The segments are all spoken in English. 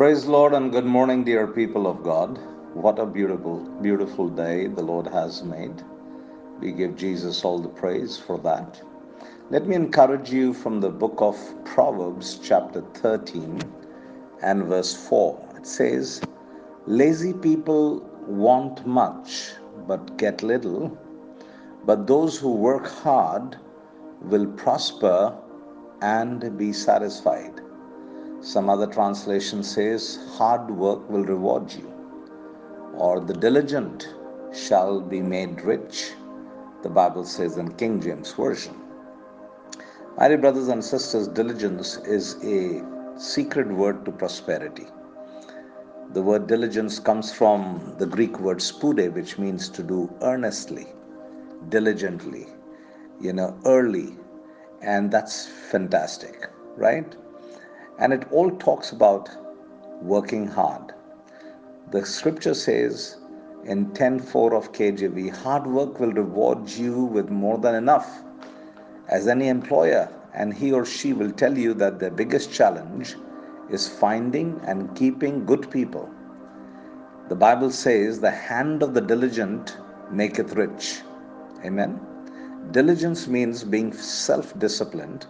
Praise Lord and good morning, dear people of God. What a beautiful, beautiful day the Lord has made. We give Jesus all the praise for that. Let me encourage you from the book of Proverbs, chapter 13 and verse 4. It says, Lazy people want much but get little, but those who work hard will prosper and be satisfied. Some other translation says, Hard work will reward you, or the diligent shall be made rich. The Bible says in King James Version. My dear brothers and sisters, diligence is a secret word to prosperity. The word diligence comes from the Greek word spude, which means to do earnestly, diligently, you know, early. And that's fantastic, right? And it all talks about working hard. The scripture says in 10:4 of KJV, hard work will reward you with more than enough. As any employer, and he or she will tell you that their biggest challenge is finding and keeping good people. The Bible says, The hand of the diligent maketh rich. Amen. Diligence means being self disciplined,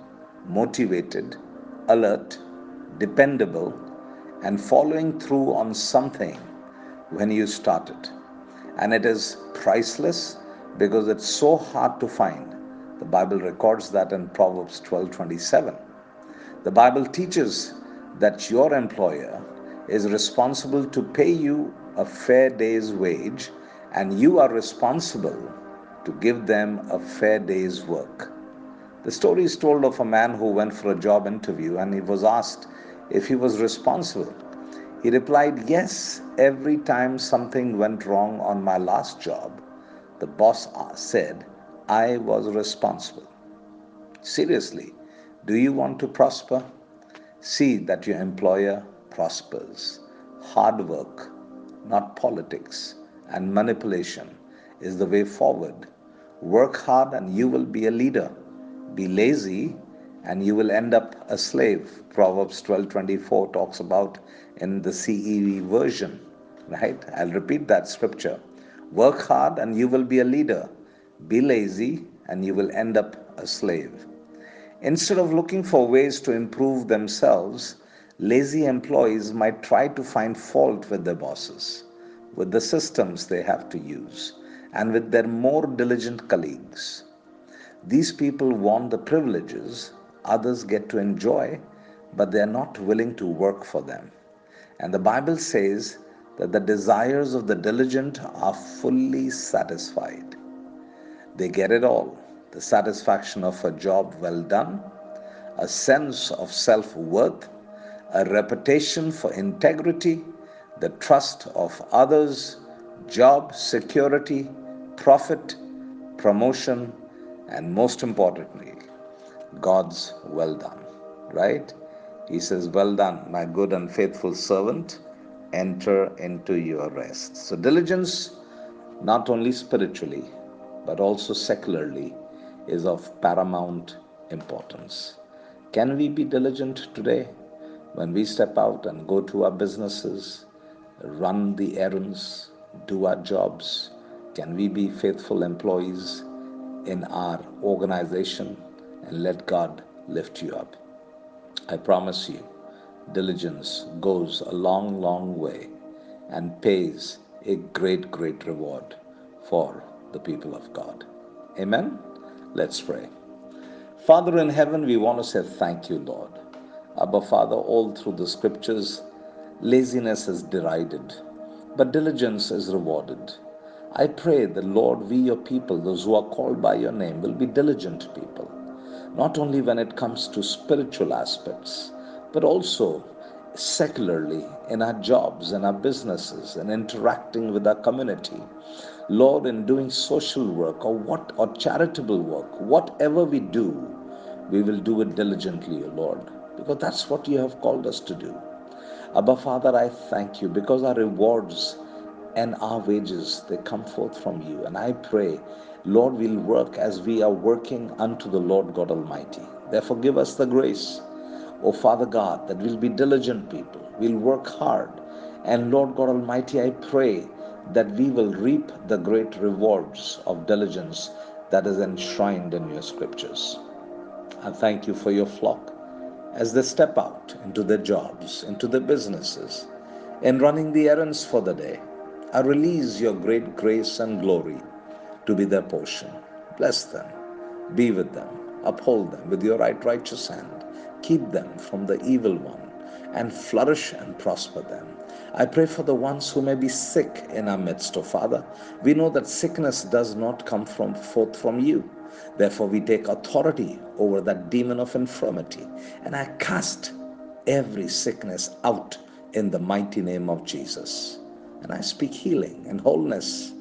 motivated, alert, dependable, and following through on something when you start it. And it is priceless because it's so hard to find. The Bible records that in Proverbs 12:27. The Bible teaches that your employer is responsible to pay you a fair day's wage and you are responsible to give them a fair day's work. The story is told of a man who went for a job interview and he was asked if he was responsible. He replied, Yes, every time something went wrong on my last job, the boss said, I was responsible. Seriously, do you want to prosper? See that your employer prospers. Hard work, not politics and manipulation, is the way forward. Work hard and you will be a leader. Be lazy and you will end up a slave. Proverbs 12:24 talks about in the CEV version, right? I'll repeat that scripture. Work hard and you will be a leader. Be lazy and you will end up a slave. Instead of looking for ways to improve themselves, lazy employees might try to find fault with their bosses, with the systems they have to use, and with their more diligent colleagues. These people want the privileges others get to enjoy, but they are not willing to work for them. And the Bible says that the desires of the diligent are fully satisfied. They get it all the satisfaction of a job well done, a sense of self worth, a reputation for integrity, the trust of others, job security, profit, promotion, and most importantly, God's well done, right? He says, Well done, my good and faithful servant, enter into your rest. So, diligence, not only spiritually, but also secularly, is of paramount importance. Can we be diligent today when we step out and go to our businesses, run the errands, do our jobs? Can we be faithful employees in our organization? and let God lift you up. I promise you, diligence goes a long, long way and pays a great, great reward for the people of God. Amen? Let's pray. Father in heaven, we want to say thank you, Lord. Abba, Father, all through the scriptures, laziness is derided, but diligence is rewarded. I pray that, Lord, we, your people, those who are called by your name, will be diligent people not only when it comes to spiritual aspects, but also secularly in our jobs and our businesses and interacting with our community. Lord, in doing social work or what or charitable work, whatever we do, we will do it diligently, O Lord, because that's what you have called us to do. Abba Father, I thank you because our rewards and our wages they come forth from you. And I pray Lord, we'll work as we are working unto the Lord God Almighty. Therefore, give us the grace, O Father God, that we'll be diligent people. We'll work hard. And Lord God Almighty, I pray that we will reap the great rewards of diligence that is enshrined in your scriptures. I thank you for your flock as they step out into their jobs, into their businesses, in running the errands for the day. I release your great grace and glory to be their portion. Bless them, be with them, uphold them with your right righteous hand, keep them from the evil one, and flourish and prosper them. I pray for the ones who may be sick in our midst, O oh Father. We know that sickness does not come from forth from you. Therefore, we take authority over that demon of infirmity, and I cast every sickness out in the mighty name of Jesus. And I speak healing and wholeness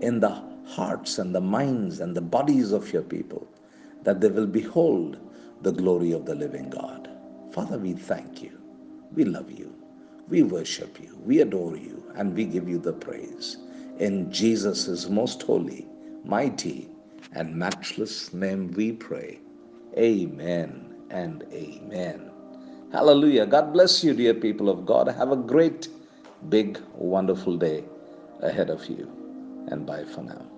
in the hearts and the minds and the bodies of your people, that they will behold the glory of the living God. Father, we thank you. We love you. We worship you. We adore you. And we give you the praise. In Jesus' most holy, mighty, and matchless name we pray. Amen and amen. Hallelujah. God bless you, dear people of God. Have a great, big, wonderful day ahead of you. And bye for now.